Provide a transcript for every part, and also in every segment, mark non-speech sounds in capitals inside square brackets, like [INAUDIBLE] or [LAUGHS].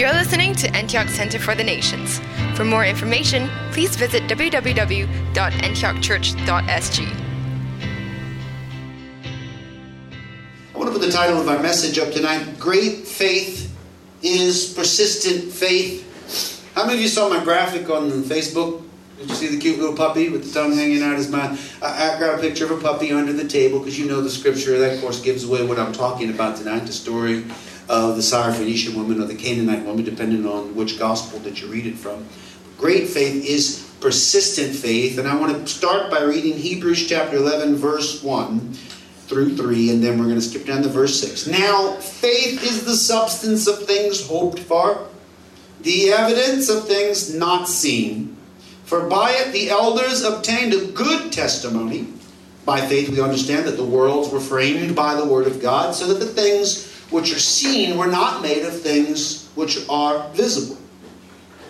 You're listening to Antioch Center for the Nations. For more information, please visit www.antiochchurch.sg. I want to put the title of our message up tonight Great Faith is Persistent Faith. How many of you saw my graphic on Facebook? Did you see the cute little puppy with the tongue hanging out his mouth? I, I grabbed a picture of a puppy under the table because you know the scripture. That, of course, gives away what I'm talking about tonight the story of the Syrophoenician woman or the Canaanite woman, depending on which gospel that you read it from. Great faith is persistent faith, and I want to start by reading Hebrews chapter 11, verse 1 through 3, and then we're going to skip down to verse 6. Now, faith is the substance of things hoped for, the evidence of things not seen. For by it the elders obtained a good testimony. By faith we understand that the worlds were framed by the word of God, so that the things which are seen were not made of things which are visible.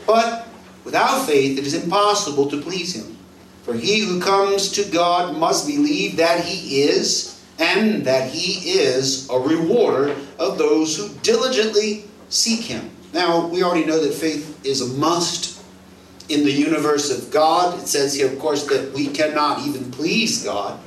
But without faith it is impossible to please him. For he who comes to God must believe that he is, and that he is a rewarder of those who diligently seek him. Now, we already know that faith is a must in the universe of God. It says here, of course, that we cannot even please God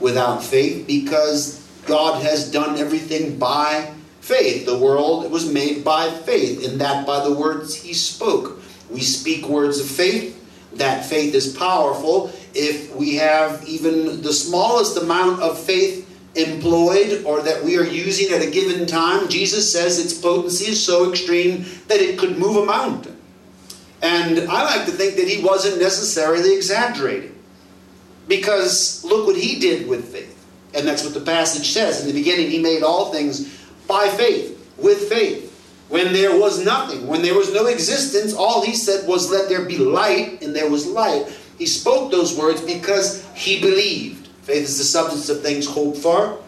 without faith because God has done everything by faith. The world was made by faith, in that by the words He spoke. We speak words of faith. That faith is powerful. If we have even the smallest amount of faith employed or that we are using at a given time, Jesus says its potency is so extreme that it could move a mountain. And I like to think that he wasn't necessarily exaggerating. Because look what he did with faith. And that's what the passage says. In the beginning, he made all things by faith, with faith. When there was nothing, when there was no existence, all he said was, Let there be light, and there was light. He spoke those words because he believed. Faith is the substance of things hoped for,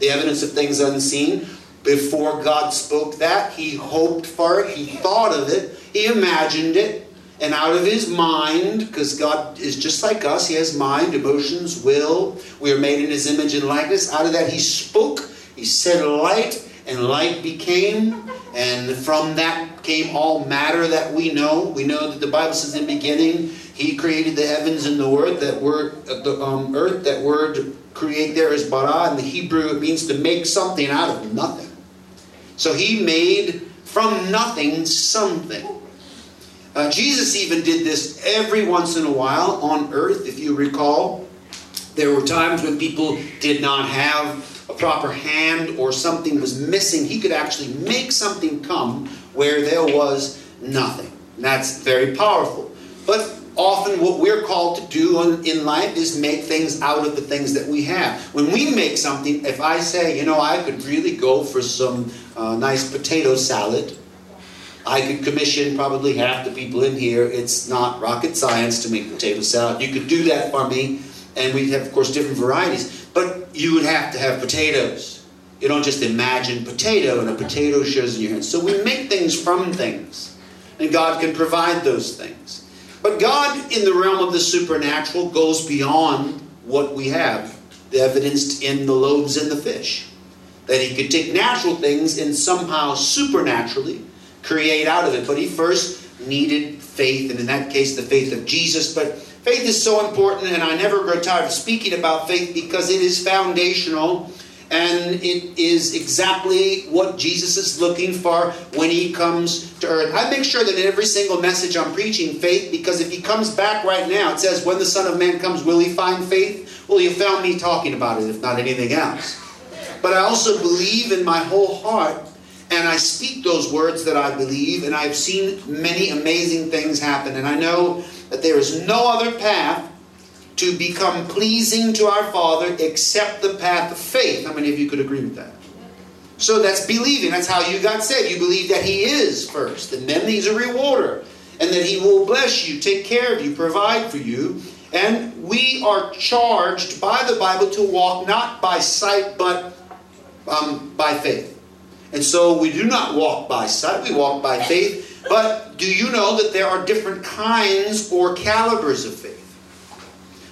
the evidence of things unseen. Before God spoke that, he hoped for it, he thought of it, he imagined it, and out of his mind, because God is just like us, he has mind, emotions, will. We are made in his image and likeness. Out of that, he spoke, he said light, and light became. And from that came all matter that we know. We know that the Bible says in the beginning, he created the heavens and the earth. That word, uh, the um, earth, that word create there is bara. In the Hebrew, it means to make something out of nothing. So he made from nothing something. Uh, Jesus even did this every once in a while on earth, if you recall. There were times when people did not have a proper hand or something was missing. He could actually make something come where there was nothing. And that's very powerful. But often what we're called to do in life is make things out of the things that we have. When we make something, if I say, you know, I could really go for some uh, nice potato salad, I could commission probably half the people in here. It's not rocket science to make potato salad. You could do that for me, and we'd have, of course, different varieties. But you would have to have potatoes. You don't just imagine potato and a potato shows in your hand. So we make things from things, and God can provide those things. But God, in the realm of the supernatural, goes beyond what we have, the evidenced in the loaves and the fish. That He could take natural things and somehow supernaturally create out of it. But he first needed faith, and in that case, the faith of Jesus. But faith is so important, and I never grow tired of speaking about faith because it is foundational. And it is exactly what Jesus is looking for when he comes to earth. I make sure that in every single message I'm preaching faith because if he comes back right now, it says, When the Son of Man comes, will he find faith? Well, you found me talking about it, if not anything else. But I also believe in my whole heart and I speak those words that I believe, and I've seen many amazing things happen. And I know that there is no other path to become pleasing to our Father except the path of faith. How many of you could agree with that? So that's believing. That's how you got saved. You believe that He is first, and then He's a rewarder, and that He will bless you, take care of you, provide for you. And we are charged by the Bible to walk not by sight, but um, by faith. And so we do not walk by sight, we walk by faith. But do you know that there are different kinds or calibers of faith?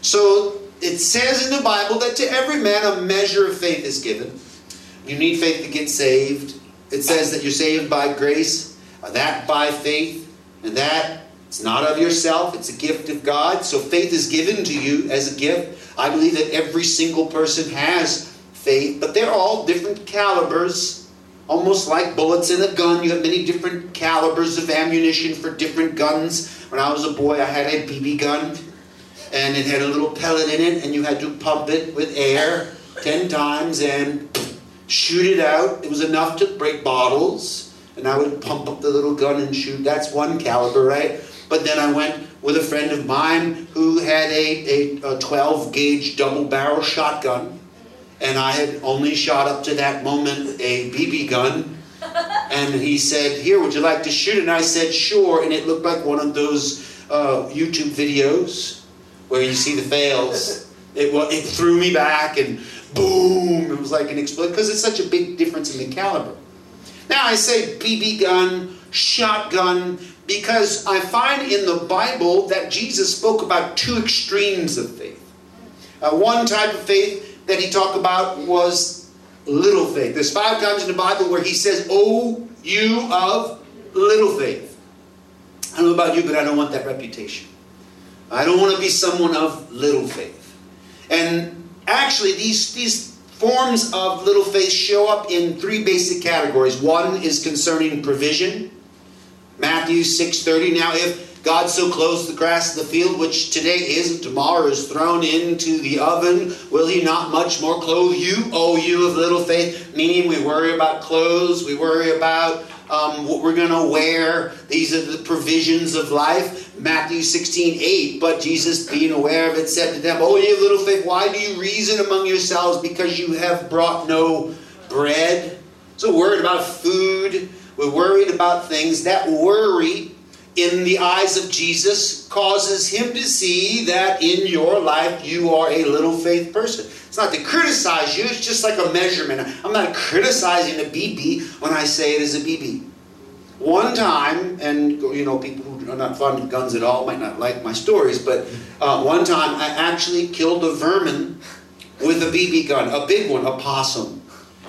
So it says in the Bible that to every man a measure of faith is given. You need faith to get saved. It says that you're saved by grace that by faith, and that it's not of yourself, it's a gift of God. So faith is given to you as a gift. I believe that every single person has faith, but they're all different calibers, almost like bullets in a gun. You have many different calibers of ammunition for different guns. When I was a boy, I had a BB gun, and it had a little pellet in it, and you had to pump it with air 10 times and shoot it out. It was enough to break bottles, and I would pump up the little gun and shoot. That's one caliber, right? But then I went with a friend of mine who had a, a, a 12 gauge double barrel shotgun, and I had only shot up to that moment a BB gun. [LAUGHS] And he said, Here, would you like to shoot? And I said, Sure. And it looked like one of those uh, YouTube videos where you see the fails. It, well, it threw me back and boom, it was like an explosion because it's such a big difference in the caliber. Now I say BB gun, shotgun, because I find in the Bible that Jesus spoke about two extremes of faith. Uh, one type of faith that he talked about was little faith. There's five times in the Bible where he says, Oh, you of little faith. I don't know about you, but I don't want that reputation. I don't want to be someone of little faith. And actually, these, these forms of little faith show up in three basic categories. One is concerning provision. Matthew 6.30, Now if God so clothes the grass of the field, which today is and tomorrow is thrown into the oven, will he not much more clothe you, O you of little faith? Meaning we worry about clothes, we worry about um, what we're going to wear. These are the provisions of life. Matthew 16, 8. But Jesus, being aware of it, said to them, Oh, ye little faith, why do you reason among yourselves because you have brought no bread? So, worried about food. We're worried about things. That worry in the eyes of Jesus causes him to see that in your life you are a little faith person. It's not to criticize you, it's just like a measurement. I'm not criticizing a BB when I say it is a BB. One time, and you know, people who are not fond of guns at all might not like my stories, but uh, one time I actually killed a vermin with a BB gun, a big one, a possum,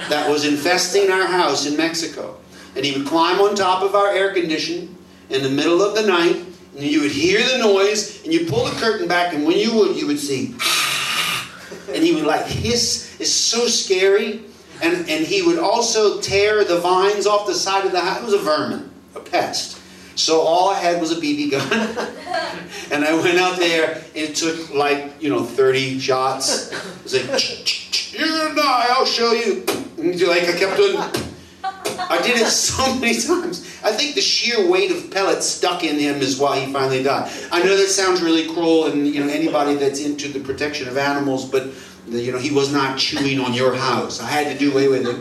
that was infesting our house in Mexico. And he would climb on top of our air condition in the middle of the night, and you would hear the noise, and you pull the curtain back, and when you would, you would see [SIGHS] and he would like hiss. It's so scary. And, and he would also tear the vines off the side of the house. It was a vermin, a pest. So all I had was a BB gun. [LAUGHS] and I went out there. And it took like, you know, 30 shots. It was like, you're die. I'll show you. And like I kept doing. I did it so [LAUGHS] many times. I think the sheer weight of pellets stuck in him is why he finally died. I know that sounds really cruel, and you know anybody that's into the protection of animals, but you know he was not chewing on your house. I had to do away with it.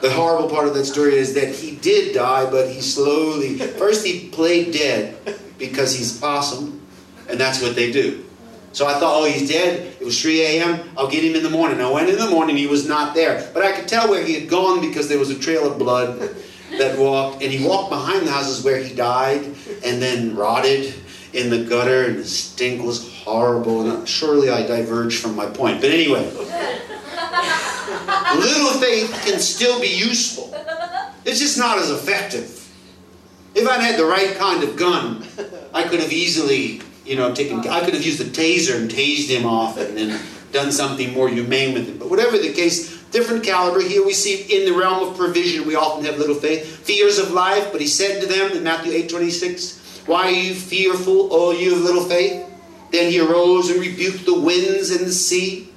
The horrible part of that story is that he did die, but he slowly. First, he played dead because he's awesome, and that's what they do. So I thought, oh, he's dead. It was 3 a.m. I'll get him in the morning. I went in the morning. He was not there. But I could tell where he had gone because there was a trail of blood [LAUGHS] that walked. And he walked behind the houses where he died and then rotted in the gutter. And the stink was horrible. And surely I diverged from my point. But anyway, [LAUGHS] little faith can still be useful. It's just not as effective. If I'd had the right kind of gun, I could have easily you know, taken, I could have used a taser and tased him off and then done something more humane with him. But whatever the case, different caliber. Here we see in the realm of provision, we often have little faith. Fears of life, but he said to them in Matthew 8 26, Why are you fearful, O you of little faith? Then he arose and rebuked the winds and the sea,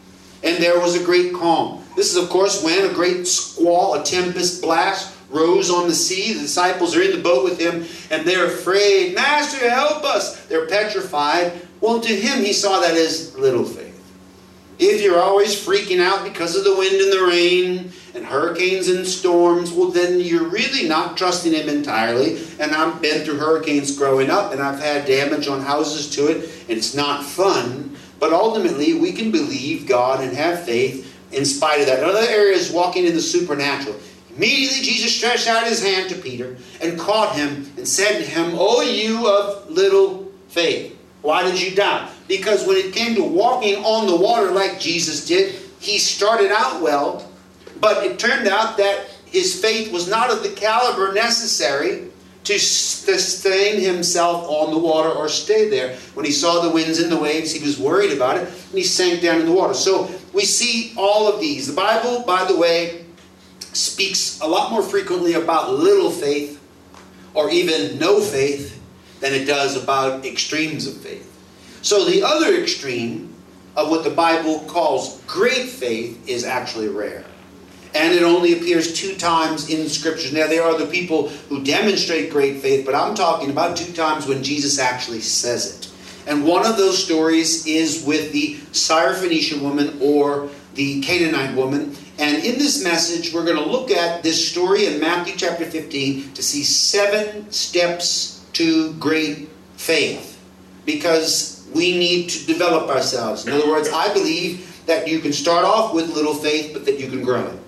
and there was a great calm. This is, of course, when a great squall, a tempest blast, rose on the sea. The disciples are in the boat with him and they're afraid. Master, help us! They're petrified. Well, to him, he saw that as little faith. If you're always freaking out because of the wind and the rain and hurricanes and storms, well, then you're really not trusting Him entirely. And I've been through hurricanes growing up and I've had damage on houses to it, and it's not fun. But ultimately, we can believe God and have faith in spite of that. Another area is walking in the supernatural. Immediately Jesus stretched out his hand to Peter and caught him and said to him, O you of little faith, why did you doubt? Because when it came to walking on the water like Jesus did, he started out well, but it turned out that his faith was not of the caliber necessary to sustain himself on the water or stay there. When he saw the winds and the waves, he was worried about it and he sank down in the water. So we see all of these. The Bible, by the way, speaks a lot more frequently about little faith or even no faith than it does about extremes of faith. So the other extreme of what the Bible calls great faith is actually rare and it only appears two times in the scriptures. Now, there are the people who demonstrate great faith, but I'm talking about two times when Jesus actually says it. And one of those stories is with the Syrophoenician woman or the Canaanite woman. And in this message, we're going to look at this story in Matthew chapter 15 to see seven steps to great faith. Because we need to develop ourselves. In other words, I believe that you can start off with little faith, but that you can grow it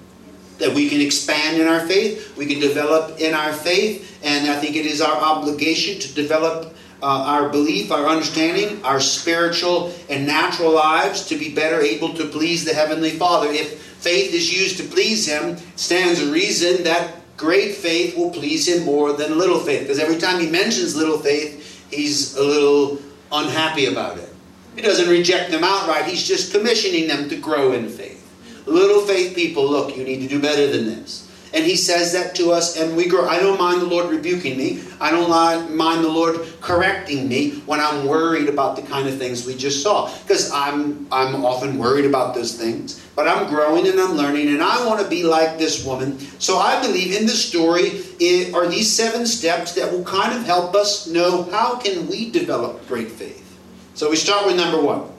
that we can expand in our faith, we can develop in our faith, and I think it is our obligation to develop uh, our belief, our understanding, our spiritual and natural lives to be better able to please the Heavenly Father. If faith is used to please Him, stands a reason that great faith will please Him more than little faith. Because every time He mentions little faith, He's a little unhappy about it. He doesn't reject them outright, He's just commissioning them to grow in faith. Little faith people, look, you need to do better than this. And he says that to us, and we grow. I don't mind the Lord rebuking me. I don't mind the Lord correcting me when I'm worried about the kind of things we just saw. Because I'm, I'm often worried about those things. But I'm growing and I'm learning, and I want to be like this woman. So I believe in the story are these seven steps that will kind of help us know how can we develop great faith. So we start with number one,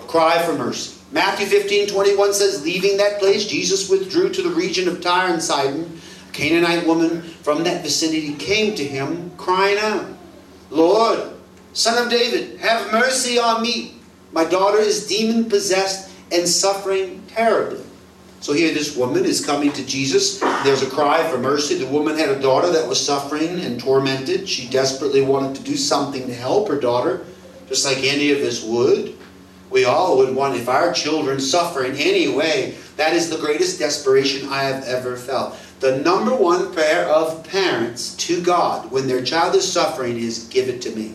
a cry for mercy. Matthew 15, 21 says, Leaving that place, Jesus withdrew to the region of Tyre and Sidon. A Canaanite woman from that vicinity came to him, crying out, Lord, son of David, have mercy on me. My daughter is demon possessed and suffering terribly. So here this woman is coming to Jesus. There's a cry for mercy. The woman had a daughter that was suffering and tormented. She desperately wanted to do something to help her daughter, just like any of us would. We all would want, if our children suffer in any way, that is the greatest desperation I have ever felt. The number one prayer of parents to God when their child is suffering is, Give it to me.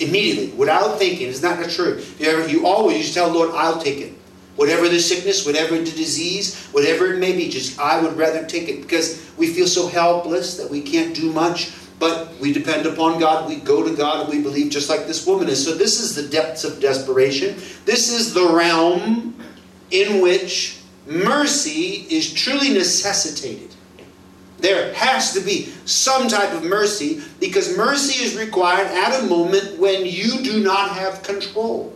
Immediately, without thinking. Is not true? You, ever, you always you tell Lord, I'll take it. Whatever the sickness, whatever the disease, whatever it may be, just I would rather take it because we feel so helpless that we can't do much. But we depend upon God, we go to God, and we believe just like this woman is. So, this is the depths of desperation. This is the realm in which mercy is truly necessitated. There has to be some type of mercy because mercy is required at a moment when you do not have control,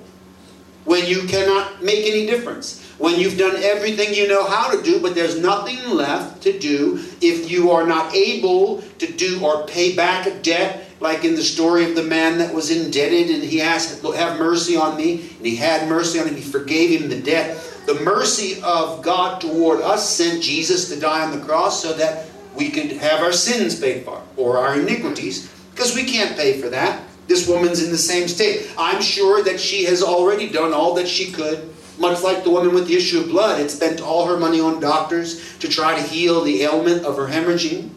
when you cannot make any difference when you've done everything you know how to do, but there's nothing left to do if you are not able to do or pay back a debt, like in the story of the man that was indebted and he asked, Have mercy on me. And he had mercy on him, he forgave him the debt. The mercy of God toward us sent Jesus to die on the cross so that we could have our sins paid for or our iniquities, because we can't pay for that. This woman's in the same state. I'm sure that she has already done all that she could much like the woman with the issue of blood, had spent all her money on doctors to try to heal the ailment of her hemorrhaging,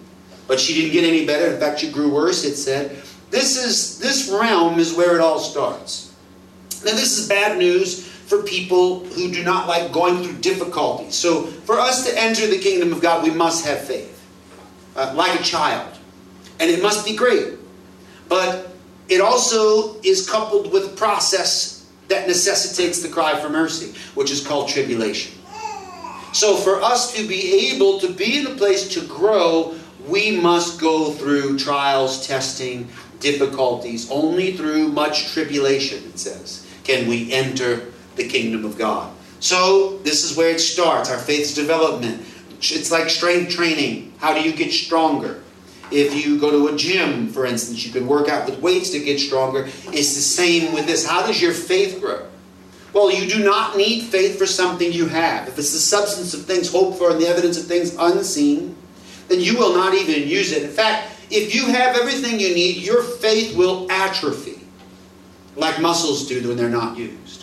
but she didn't get any better. In fact, she grew worse, it said. This is this realm is where it all starts. Now this is bad news for people who do not like going through difficulties. So for us to enter the kingdom of God, we must have faith. Uh, like a child. And it must be great. But it also is coupled with a process that necessitates the cry for mercy, which is called tribulation. So, for us to be able to be in a place to grow, we must go through trials, testing, difficulties. Only through much tribulation, it says, can we enter the kingdom of God. So, this is where it starts our faith's development. It's like strength training. How do you get stronger? If you go to a gym, for instance, you can work out with weights to get stronger. It's the same with this. How does your faith grow? Well, you do not need faith for something you have. If it's the substance of things hoped for and the evidence of things unseen, then you will not even use it. In fact, if you have everything you need, your faith will atrophy, like muscles do when they're not used.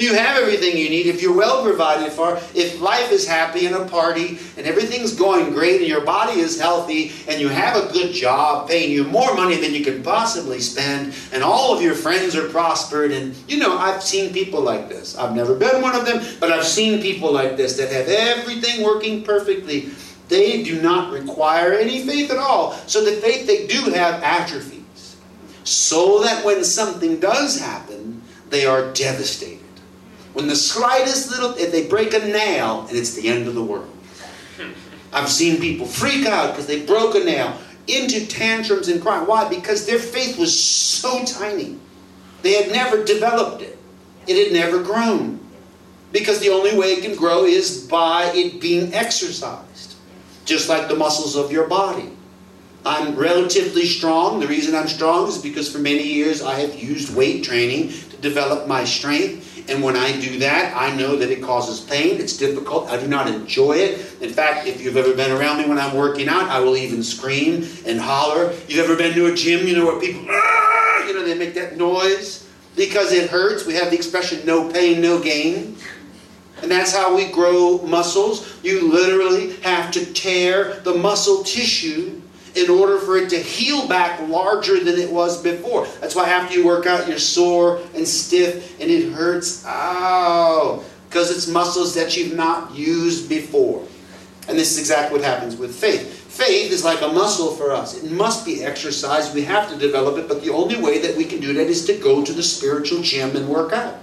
You have everything you need if you're well provided for, if life is happy and a party and everything's going great and your body is healthy and you have a good job paying you more money than you could possibly spend and all of your friends are prospered and you know I've seen people like this. I've never been one of them, but I've seen people like this that have everything working perfectly. They do not require any faith at all. So the faith they do have atrophies. So that when something does happen, they are devastated. When the slightest little, if they break a nail, and it's the end of the world. I've seen people freak out because they broke a nail, into tantrums and crying. Why? Because their faith was so tiny. They had never developed it. It had never grown. Because the only way it can grow is by it being exercised. Just like the muscles of your body. I'm relatively strong. The reason I'm strong is because for many years I have used weight training to develop my strength. And when I do that, I know that it causes pain. It's difficult. I do not enjoy it. In fact, if you've ever been around me when I'm working out, I will even scream and holler. You've ever been to a gym, you know, where people, ah! you know, they make that noise because it hurts. We have the expression no pain, no gain. And that's how we grow muscles. You literally have to tear the muscle tissue in order for it to heal back larger than it was before. That's why after you work out, you're sore and stiff and it hurts. Oh, Ow! Because it's muscles that you've not used before. And this is exactly what happens with faith. Faith is like a muscle for us. It must be exercised. We have to develop it, but the only way that we can do that is to go to the spiritual gym and work out.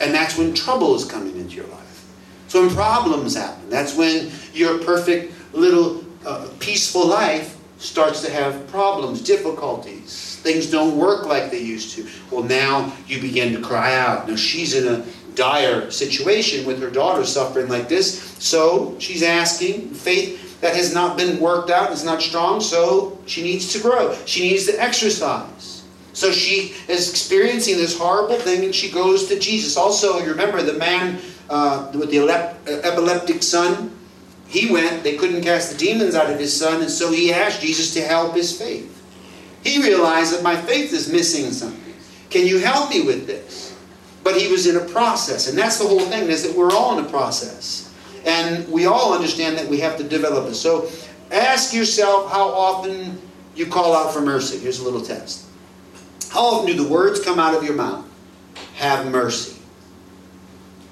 And that's when trouble is coming into your life. So when problems happen, that's when your perfect little uh, peaceful life starts to have problems, difficulties. Things don't work like they used to. Well, now you begin to cry out. Now she's in a dire situation with her daughter suffering like this. So she's asking faith that has not been worked out, is not strong, so she needs to grow. She needs to exercise. So she is experiencing this horrible thing and she goes to Jesus. Also, you remember the man uh, with the epileptic son? He went, they couldn't cast the demons out of his son, and so he asked Jesus to help his faith. He realized that my faith is missing something. Can you help me with this? But he was in a process, and that's the whole thing, is that we're all in a process. And we all understand that we have to develop it. So ask yourself how often you call out for mercy. Here's a little test. How often do the words come out of your mouth? Have mercy.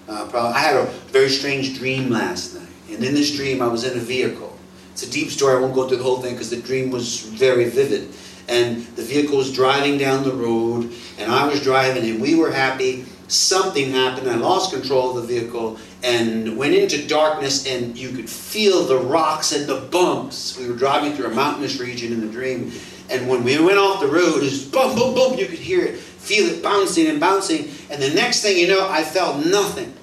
Uh, I had a very strange dream last night. And in this dream, I was in a vehicle. It's a deep story. I won't go through the whole thing because the dream was very vivid. And the vehicle was driving down the road, and I was driving, and we were happy. Something happened. I lost control of the vehicle and went into darkness, and you could feel the rocks and the bumps. We were driving through a mountainous region in the dream, and when we went off the road, it was boom, boom, boom. You could hear it, feel it bouncing and bouncing. And the next thing you know, I felt nothing.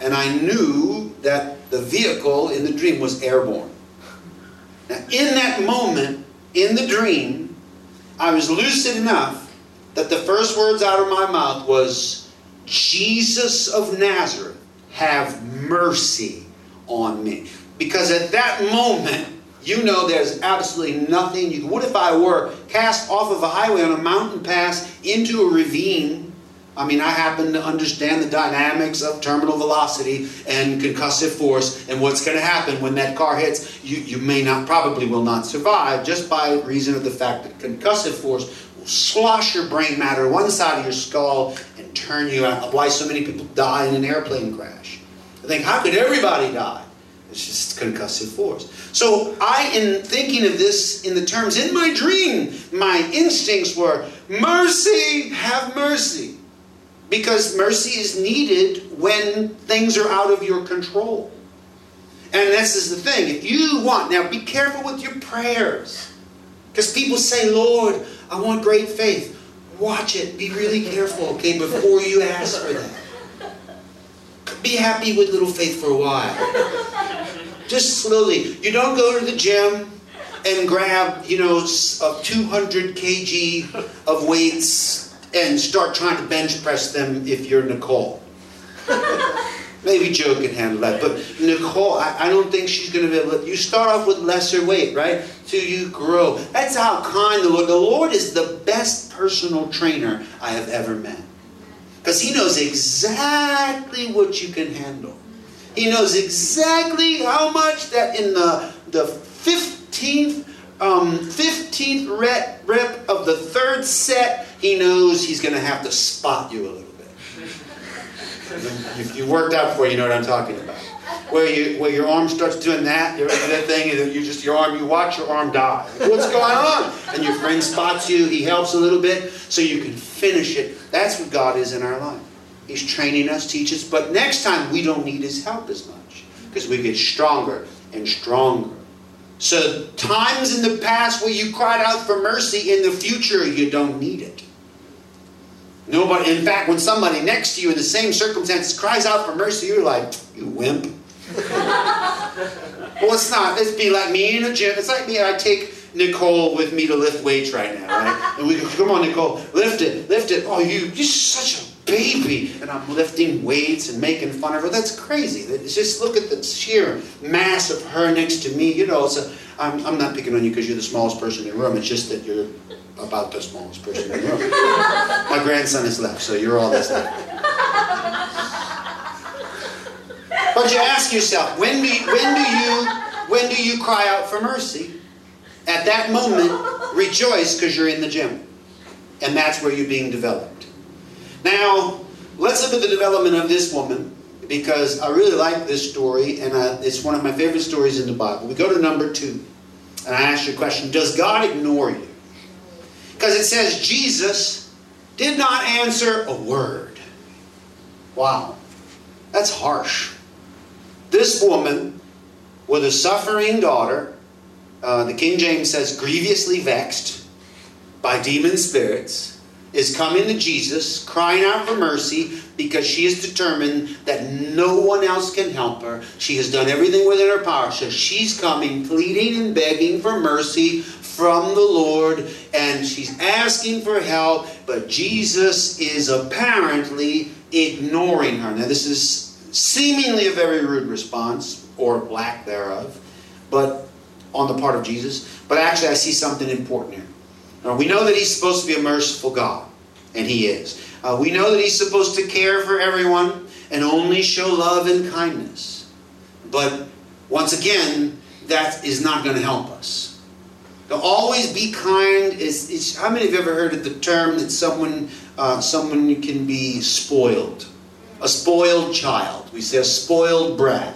And I knew that the vehicle in the dream was airborne. Now, in that moment, in the dream, I was lucid enough that the first words out of my mouth was, Jesus of Nazareth, have mercy on me. Because at that moment, you know there's absolutely nothing you What if I were cast off of a highway on a mountain pass into a ravine I mean, I happen to understand the dynamics of terminal velocity and concussive force and what's going to happen when that car hits. You, you may not, probably will not survive just by reason of the fact that concussive force will slosh your brain matter one side of your skull and turn you out. Why so many people die in an airplane crash? I think, how could everybody die? It's just concussive force. So I, in thinking of this in the terms in my dream, my instincts were mercy, have mercy. Because mercy is needed when things are out of your control. And this is the thing. If you want, now be careful with your prayers. Because people say, Lord, I want great faith. Watch it. Be really careful, okay, before you ask for that. Be happy with little faith for a while. Just slowly. You don't go to the gym and grab, you know, 200 kg of weights and start trying to bench press them if you're Nicole. [LAUGHS] Maybe Joe can handle that, but Nicole, I, I don't think she's going to be able to. You start off with lesser weight, right? Till you grow. That's how kind the Lord. The Lord is the best personal trainer I have ever met. Because He knows exactly what you can handle. He knows exactly how much that in the, the 15th, um, 15th rep, rep of the third set, He knows He's going to have to spot you a little bit. if you worked out before, you know what I'm talking about where you where your arm starts doing that, you're that thing, and you just your arm, you watch your arm die. What's going on? And your friend spots you, he helps a little bit, so you can finish it. That's what God is in our life. He's training us, teaches, but next time we don't need his help as much because we get stronger and stronger. So times in the past where you cried out for mercy, in the future you don't need it. Nobody, in fact, when somebody next to you in the same circumstances cries out for mercy, you're like, you wimp [LAUGHS] well, it's not. It'd be like me in a gym. It's like me. I take Nicole with me to lift weights right now, right? And we go, come on, Nicole, lift it, lift it. Oh, you, you're such a baby. And I'm lifting weights and making fun of her. That's crazy. Just look at the sheer mass of her next to me. You know, so I'm, I'm not picking on you because you're the smallest person in the room. It's just that you're about the smallest person in the room. My grandson is left, so you're all that's left. But you ask yourself, when do you, when do you when do you cry out for mercy? At that moment, rejoice because you're in the gym. And that's where you're being developed. Now, let's look at the development of this woman because I really like this story and I, it's one of my favorite stories in the Bible. We go to number two. And I ask you a question Does God ignore you? Because it says Jesus did not answer a word. Wow. That's harsh. This woman, with a suffering daughter, uh, the King James says, grievously vexed by demon spirits, is coming to Jesus, crying out for mercy because she is determined that no one else can help her. She has done everything within her power. So she's coming, pleading and begging for mercy from the Lord, and she's asking for help, but Jesus is apparently ignoring her. Now, this is seemingly a very rude response, or lack thereof, but on the part of Jesus. But actually, I see something important here. Now, we know that He's supposed to be a merciful God, and He is. Uh, we know that He's supposed to care for everyone and only show love and kindness. But once again, that is not going to help us. To always be kind is, is how many of you ever heard of the term that someone uh, someone can be spoiled? a spoiled child. We say a spoiled brat.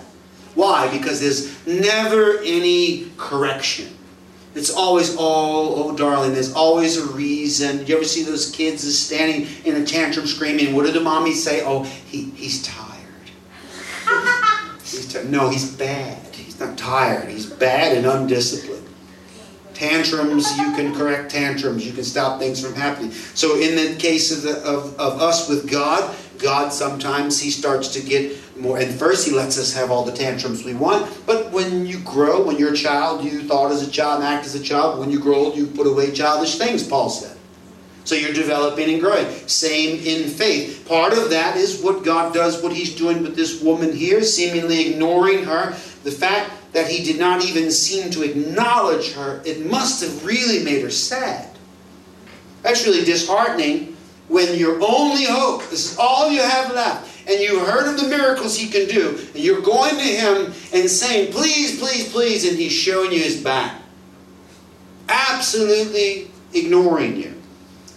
Why? Because there's never any correction. It's always, oh, oh, darling, there's always a reason. You ever see those kids standing in a tantrum screaming? What did the mommy say? Oh, he, he's tired. [LAUGHS] he's t- no, he's bad. He's not tired. He's bad and undisciplined. Tantrums, you can correct tantrums. You can stop things from happening. So in the case of, the, of, of us with God, God sometimes he starts to get more. And first he lets us have all the tantrums we want. But when you grow when you're a child you thought as a child and act as a child. When you grow old you put away childish things paul said. So you're developing and growing. Same in faith. Part of that is what god does what he's doing with this woman here seemingly ignoring her. The fact that he did not even seem to acknowledge her it must have really made her sad. That's really disheartening when your only hope, this is all you have left, and you've heard of the miracles he can do, and you're going to him and saying, please, please, please, and he's showing you his back. Absolutely ignoring you.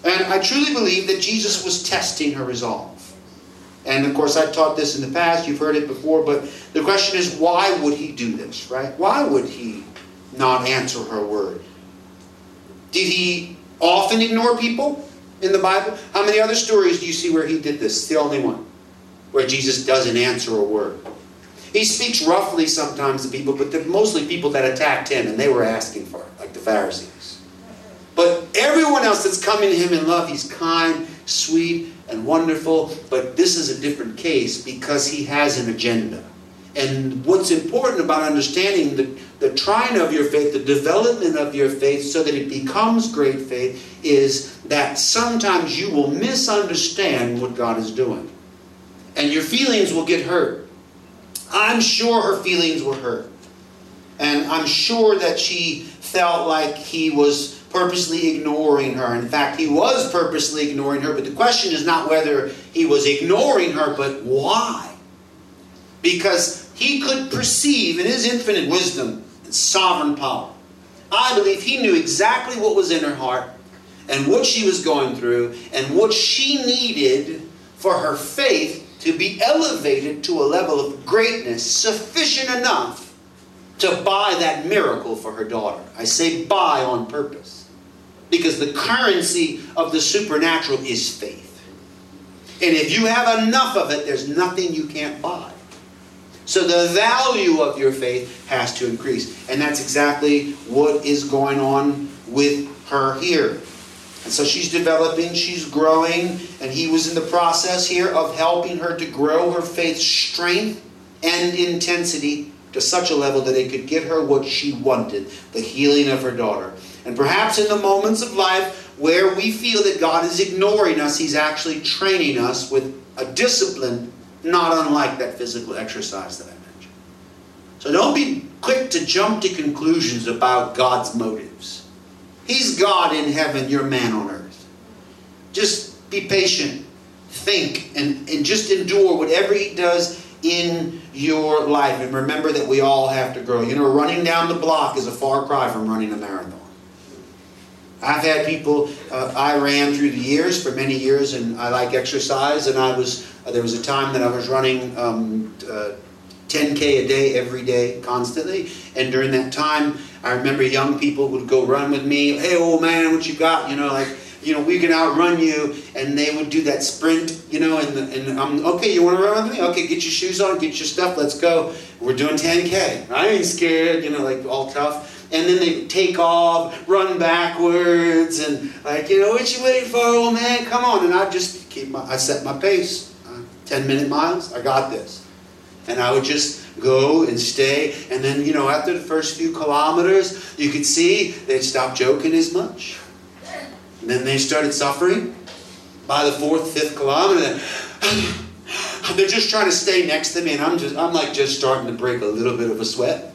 And I truly believe that Jesus was testing her resolve. And of course, I've taught this in the past, you've heard it before, but the question is, why would he do this, right? Why would he not answer her word? Did he often ignore people? in the Bible? How many other stories do you see where he did this? The only one where Jesus doesn't answer a word. He speaks roughly sometimes to people, but they're mostly people that attacked him and they were asking for it, like the Pharisees. But everyone else that's coming to him in love, he's kind, sweet, and wonderful. But this is a different case because he has an agenda. And what's important about understanding the, the trying of your faith, the development of your faith so that it becomes great faith, is that sometimes you will misunderstand what God is doing. And your feelings will get hurt. I'm sure her feelings were hurt. And I'm sure that she felt like he was purposely ignoring her. In fact, he was purposely ignoring her, but the question is not whether he was ignoring her, but why. Because he could perceive in his infinite wisdom and sovereign power. I believe he knew exactly what was in her heart and what she was going through and what she needed for her faith to be elevated to a level of greatness sufficient enough to buy that miracle for her daughter. I say buy on purpose because the currency of the supernatural is faith. And if you have enough of it, there's nothing you can't buy. So the value of your faith has to increase. And that's exactly what is going on with her here. And so she's developing, she's growing, and he was in the process here of helping her to grow her faith strength and intensity to such a level that it could get her what she wanted the healing of her daughter. And perhaps in the moments of life where we feel that God is ignoring us, He's actually training us with a discipline not unlike that physical exercise that I mentioned. So don't be quick to jump to conclusions about God's motives. He's God in heaven, you're man on earth. Just be patient, think, and, and just endure whatever He does in your life. And remember that we all have to grow. You know, running down the block is a far cry from running a marathon. I've had people, uh, I ran through the years for many years, and I like exercise, and I was, uh, there was a time that I was running um, uh, 10K a day every day, constantly, and during that time, I remember young people would go run with me. Hey, old man, what you got? You know, like you know, we can outrun you, and they would do that sprint. You know, and and I'm okay. You want to run with me? Okay, get your shoes on, get your stuff. Let's go. We're doing 10k. I ain't scared. You know, like all tough. And then they take off, run backwards, and like you know, what you waiting for, old man? Come on! And I just keep my, I set my pace. Uh, 10 minute miles. I got this. And I would just go and stay. And then, you know, after the first few kilometers, you could see they'd stop joking as much. And then they started suffering. By the fourth, fifth kilometer, [SIGHS] they're just trying to stay next to me, and I'm just, I'm like just starting to break a little bit of a sweat.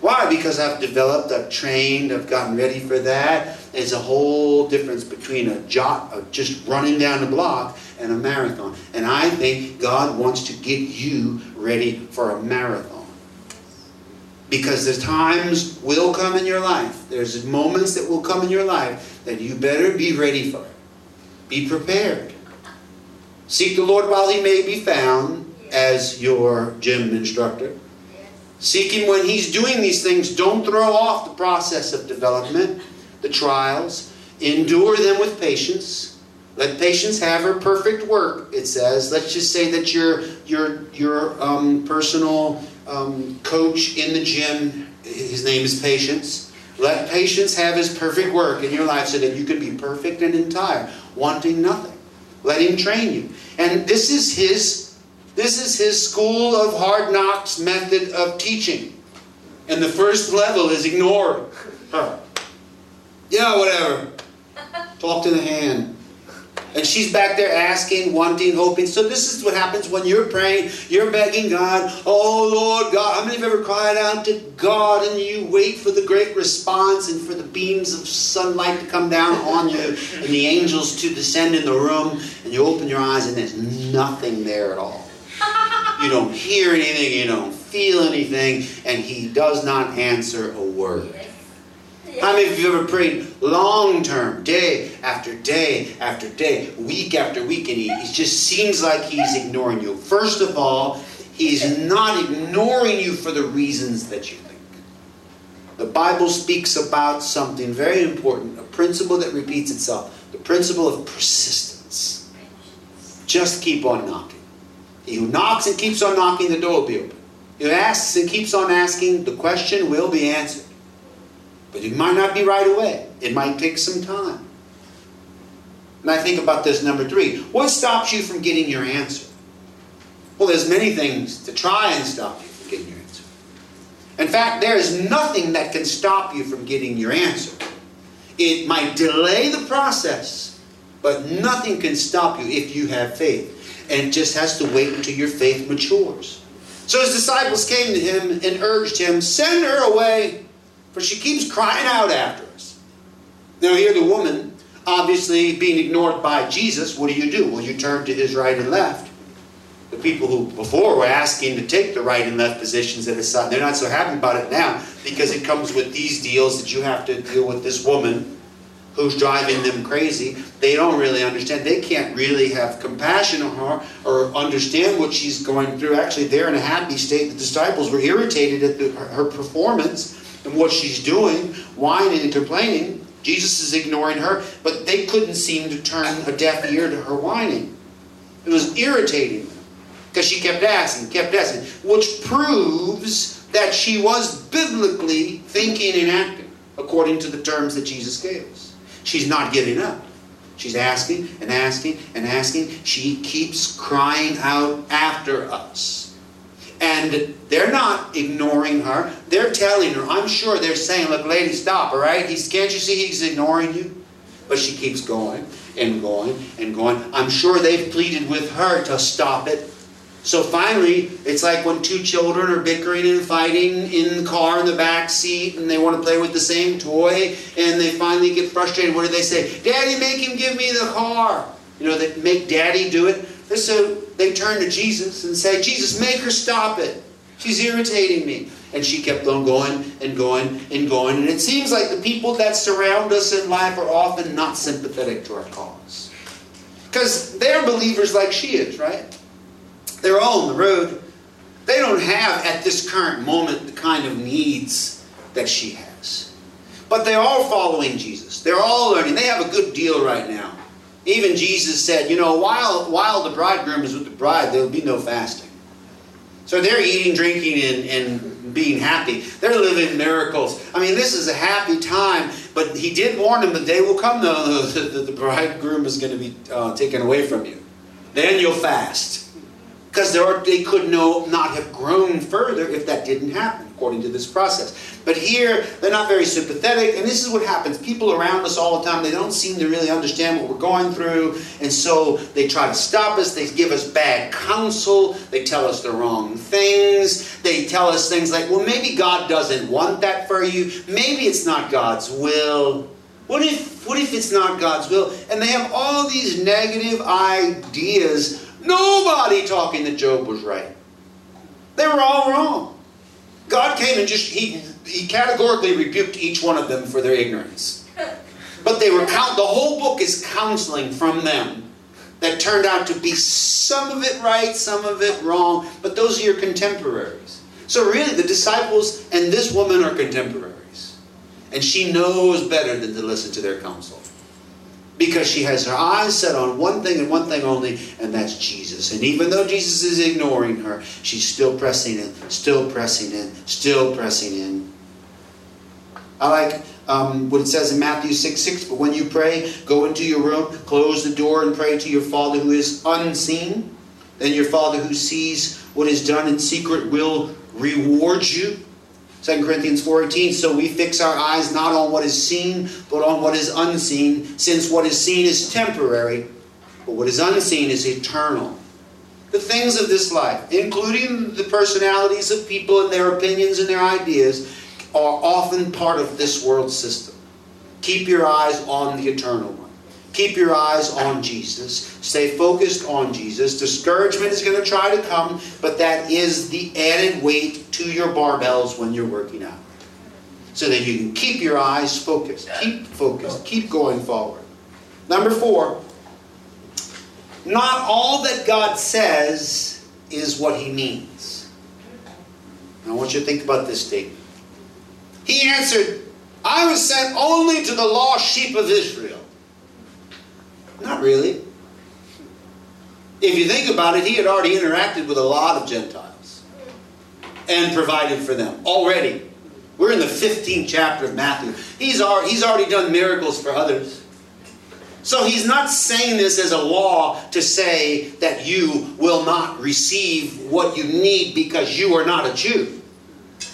Why? Because I've developed, I've trained, I've gotten ready for that. There's a whole difference between a jot of just running down the block and a marathon. And I think God wants to get you ready for a marathon. Because the times will come in your life. There's moments that will come in your life that you better be ready for. Be prepared. Seek the Lord while he may be found as your gym instructor. Seek him when he's doing these things. Don't throw off the process of development, the trials. Endure them with patience. Let patience have her perfect work, it says. Let's just say that your, your, your um, personal um, coach in the gym, his name is Patience. Let patience have his perfect work in your life so that you can be perfect and entire, wanting nothing. Let him train you. And this is his this is his school of hard knocks method of teaching. And the first level is ignore her. Yeah, whatever. [LAUGHS] Talk to the hand. And she's back there asking, wanting, hoping. So this is what happens when you're praying, you're begging God, oh Lord God. How many of you ever cried out to God and you wait for the great response and for the beams of sunlight to come down on you and the angels to descend in the room and you open your eyes and there's nothing there at all. You don't hear anything, you don't feel anything, and he does not answer a word. How many of you ever prayed long term, day after day after day, week after week, and he, he just seems like he's ignoring you? First of all, he's not ignoring you for the reasons that you think. The Bible speaks about something very important, a principle that repeats itself the principle of persistence. Just keep on knocking. He who knocks and keeps on knocking, the door will be open. He who asks and keeps on asking, the question will be answered. But it might not be right away. It might take some time. And I think about this number three. What stops you from getting your answer? Well, there's many things to try and stop you from getting your answer. In fact, there is nothing that can stop you from getting your answer. It might delay the process, but nothing can stop you if you have faith. And it just has to wait until your faith matures. So his disciples came to him and urged him, Send her away for she keeps crying out after us. Now, here the woman, obviously being ignored by Jesus, what do you do? Well, you turn to his right and left. The people who before were asking to take the right and left positions at his side, they're not so happy about it now because it comes with these deals that you have to deal with this woman who's driving them crazy. They don't really understand. They can't really have compassion on her or understand what she's going through. Actually, they're in a happy state. The disciples were irritated at the, her performance and what she's doing, whining and complaining. Jesus is ignoring her, but they couldn't seem to turn a deaf ear to her whining. It was irritating them because she kept asking, kept asking, which proves that she was biblically thinking and acting according to the terms that Jesus gave us. She's not giving up. She's asking and asking and asking. She keeps crying out after us. And they're not ignoring her. They're telling her, I'm sure they're saying, look, lady, stop, all right? He's, can't you see he's ignoring you? But she keeps going and going and going. I'm sure they've pleaded with her to stop it. So finally, it's like when two children are bickering and fighting in the car in the back seat and they want to play with the same toy and they finally get frustrated. What do they say? Daddy, make him give me the car. You know, they make daddy do it. So they turn to Jesus and say, Jesus, make her stop it. She's irritating me. And she kept on going and going and going. And it seems like the people that surround us in life are often not sympathetic to our cause. Because they're believers like she is, right? They're all on the road. They don't have, at this current moment, the kind of needs that she has. But they're all following Jesus. They're all learning. They have a good deal right now. Even Jesus said, you know, while, while the bridegroom is with the bride, there will be no fasting. So they're eating, drinking, and, and being happy. They're living miracles. I mean, this is a happy time. But he did warn them the day will come, though, [LAUGHS] that the bridegroom is going to be uh, taken away from you. Then you'll fast because they could no, not have grown further if that didn't happen, according to this process. But here, they're not very sympathetic, and this is what happens. People around us all the time, they don't seem to really understand what we're going through, and so they try to stop us. They give us bad counsel. They tell us the wrong things. They tell us things like, well, maybe God doesn't want that for you. Maybe it's not God's will. What if, what if it's not God's will? And they have all these negative ideas Nobody talking that Job was right. They were all wrong. God came and just, he, he categorically rebuked each one of them for their ignorance. But they were, count, the whole book is counseling from them that turned out to be some of it right, some of it wrong, but those are your contemporaries. So really, the disciples and this woman are contemporaries. And she knows better than to listen to their counsel because she has her eyes set on one thing and one thing only, and that's Jesus. And even though Jesus is ignoring her, she's still pressing in, still pressing in, still pressing in. I like um, what it says in Matthew 6 6. But when you pray, go into your room, close the door, and pray to your Father who is unseen. Then your Father who sees what is done in secret will reward you. 2 Corinthians 4.18, so we fix our eyes not on what is seen, but on what is unseen, since what is seen is temporary, but what is unseen is eternal. The things of this life, including the personalities of people and their opinions and their ideas, are often part of this world system. Keep your eyes on the eternal. Keep your eyes on Jesus. Stay focused on Jesus. Discouragement is going to try to come, but that is the added weight to your barbells when you're working out. So that you can keep your eyes focused. Keep focused. Keep going forward. Number four, not all that God says is what he means. I want you to think about this statement. He answered, I was sent only to the lost sheep of Israel. Not really. If you think about it, he had already interacted with a lot of Gentiles and provided for them already. We're in the 15th chapter of Matthew. He's already, done miracles for others. So he's not saying this as a law to say that you will not receive what you need because you are not a Jew.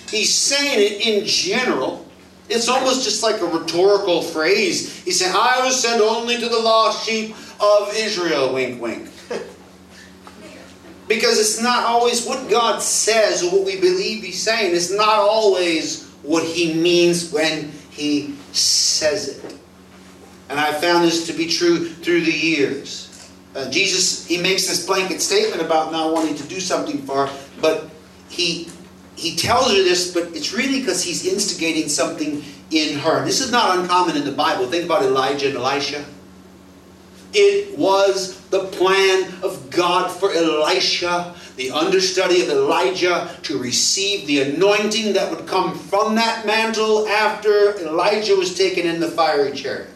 He's saying it in general it's almost just like a rhetorical phrase. He said, I was sent only to the lost sheep of Israel, wink, wink. [LAUGHS] because it's not always what God says or what we believe He's saying. It's not always what He means when He says it. And I've found this to be true through the years. Uh, Jesus, he makes this blanket statement about not wanting to do something for but he he tells her this, but it's really because he's instigating something in her. This is not uncommon in the Bible. Think about Elijah and Elisha. It was the plan of God for Elisha, the understudy of Elijah, to receive the anointing that would come from that mantle after Elijah was taken in the fiery chariot.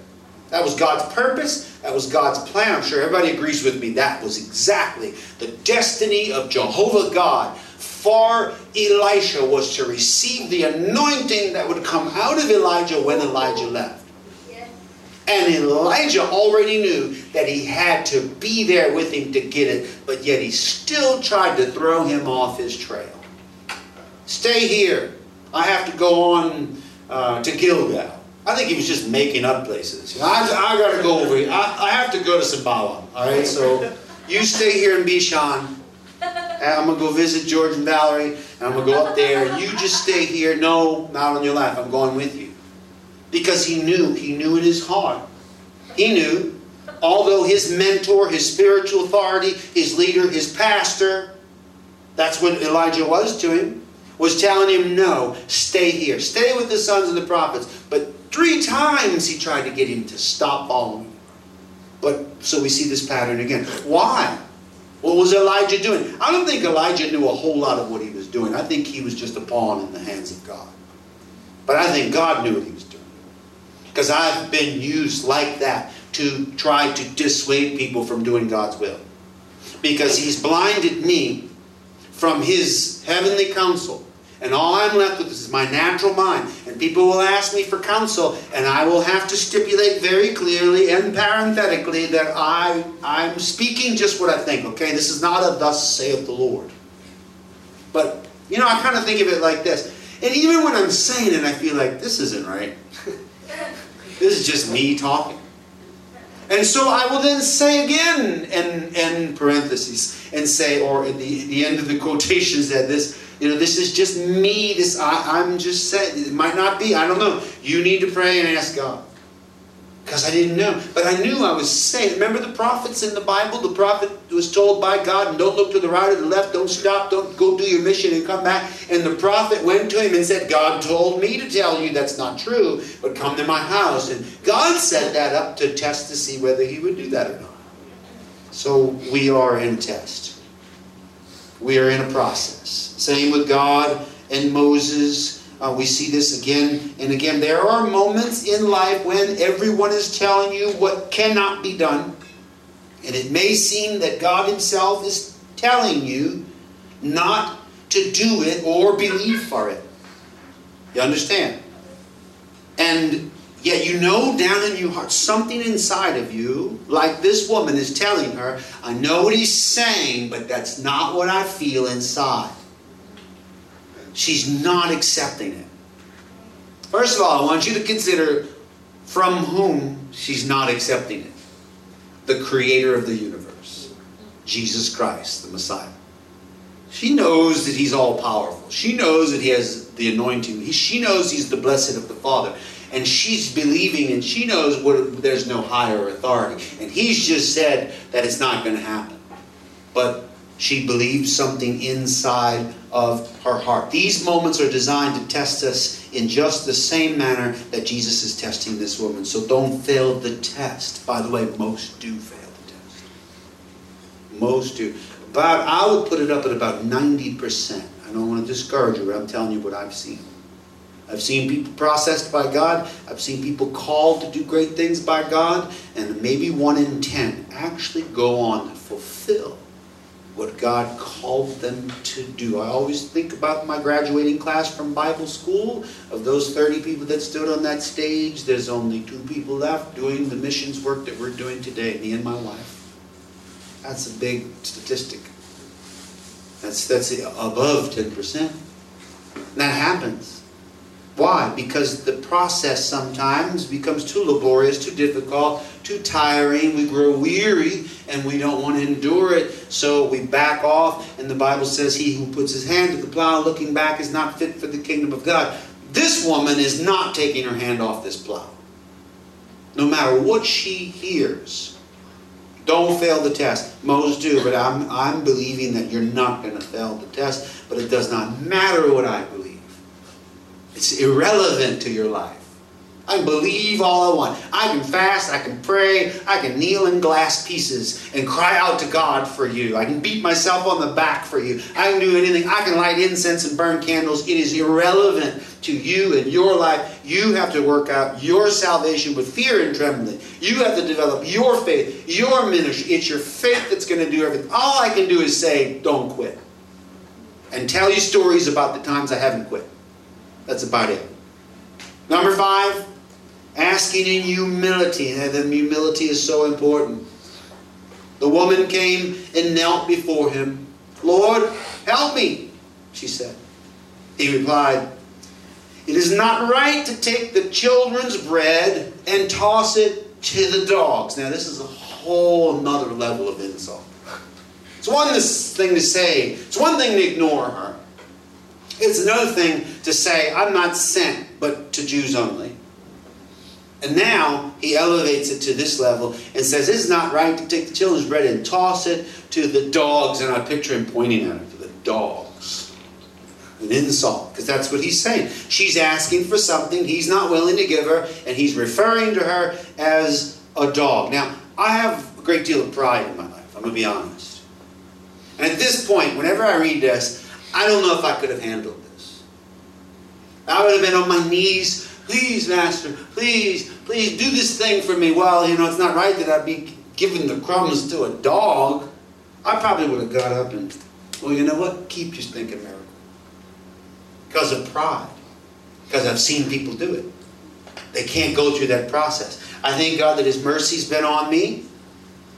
That was God's purpose. That was God's plan. I'm sure everybody agrees with me. That was exactly the destiny of Jehovah God for Elisha was to receive the anointing that would come out of Elijah when Elijah left. And Elijah already knew that he had to be there with him to get it, but yet he still tried to throw him off his trail. Stay here. I have to go on uh, to Gilgal. I think he was just making up places. You know, I, I got to go over here. I, I, have to go to Sembawang. All right, so you stay here in Bishan. And I'm going to go visit George and Valerie, and I'm going to go up there. You just stay here. No, not on your life. I'm going with you. Because he knew, he knew in his heart. He knew, although his mentor, his spiritual authority, his leader, his pastor, that's what Elijah was to him, was telling him, no, stay here. Stay with the sons of the prophets. But three times he tried to get him to stop following. But so we see this pattern again. Why? What was Elijah doing? I don't think Elijah knew a whole lot of what he was doing. I think he was just a pawn in the hands of God. But I think God knew what he was doing. Because I've been used like that to try to dissuade people from doing God's will. Because he's blinded me from his heavenly counsel. And all I'm left with is my natural mind. And people will ask me for counsel, and I will have to stipulate very clearly and parenthetically that I, I'm speaking just what I think, okay? This is not a thus saith the Lord. But, you know, I kind of think of it like this. And even when I'm saying it, I feel like this isn't right. [LAUGHS] this is just me talking. And so I will then say again, and in parentheses, and say, or at the, the end of the quotations, that this, you know, this is just me. This I, I'm just saying. It might not be. I don't know. You need to pray and ask God because I didn't know. But I knew I was saying. Remember the prophets in the Bible? The prophet was told by God, and don't look to the right or the left, don't stop, don't go do your mission and come back. And the prophet went to him and said, God told me to tell you that's not true, but come to my house. And God set that up to test to see whether he would do that or not. So we are in test. We are in a process. Same with God and Moses uh, we see this again and again. There are moments in life when everyone is telling you what cannot be done. And it may seem that God Himself is telling you not to do it or believe for it. You understand? And yet you know down in your heart, something inside of you, like this woman is telling her, I know what he's saying, but that's not what I feel inside she's not accepting it. First of all, I want you to consider from whom she's not accepting it the creator of the universe, Jesus Christ, the Messiah. She knows that he's all powerful. She knows that he has the anointing. She knows he's the blessed of the Father. And she's believing and she knows what, there's no higher authority. And he's just said that it's not going to happen. But she believes something inside of her heart. These moments are designed to test us in just the same manner that Jesus is testing this woman. So don't fail the test. By the way, most do fail the test. Most do. But I would put it up at about 90%. I don't want to discourage you, but I'm telling you what I've seen. I've seen people processed by God. I've seen people called to do great things by God. And maybe one in ten actually go on to fulfill what God called them to do. I always think about my graduating class from Bible school. Of those 30 people that stood on that stage, there's only two people left doing the missions work that we're doing today, me and my wife. That's a big statistic. That's, that's above 10%. that happens. Why? Because the process sometimes becomes too laborious, too difficult, too tiring. We grow weary and we don't want to endure it. So we back off. And the Bible says, He who puts his hand to the plow looking back is not fit for the kingdom of God. This woman is not taking her hand off this plow. no matter what she hears. Don't fail the test. Most do, but I'm, I'm believing that you're not going to fail the test. But it does not matter what I believe, it's irrelevant to your life. I can believe all I want. I can fast, I can pray, I can kneel in glass pieces and cry out to God for you. I can beat myself on the back for you. I can do anything. I can light incense and burn candles. It is irrelevant to you and your life. You have to work out your salvation with fear and trembling. You have to develop your faith, your ministry. It's your faith that's going to do everything. All I can do is say, don't quit. And tell you stories about the times I haven't quit. That's about it. Number five, asking in humility. And then humility is so important. The woman came and knelt before him. Lord, help me, she said. He replied, It is not right to take the children's bread and toss it to the dogs. Now, this is a whole another level of insult. It's one thing to say, it's one thing to ignore her. It's another thing to say, I'm not sent, but to Jews only. And now he elevates it to this level and says, It's not right to take the children's bread and toss it to the dogs. And I picture him pointing at it to the dogs. An insult, because that's what he's saying. She's asking for something he's not willing to give her, and he's referring to her as a dog. Now, I have a great deal of pride in my life, I'm going to be honest. And at this point, whenever I read this, I don't know if I could have handled this. I would have been on my knees please, Master, please, please do this thing for me. Well, you know, it's not right that I'd be giving the crumbs to a dog. I probably would have got up and, well, you know what? Keep your thinking miracle. Because of pride. Because I've seen people do it. They can't go through that process. I thank God that His mercy's been on me.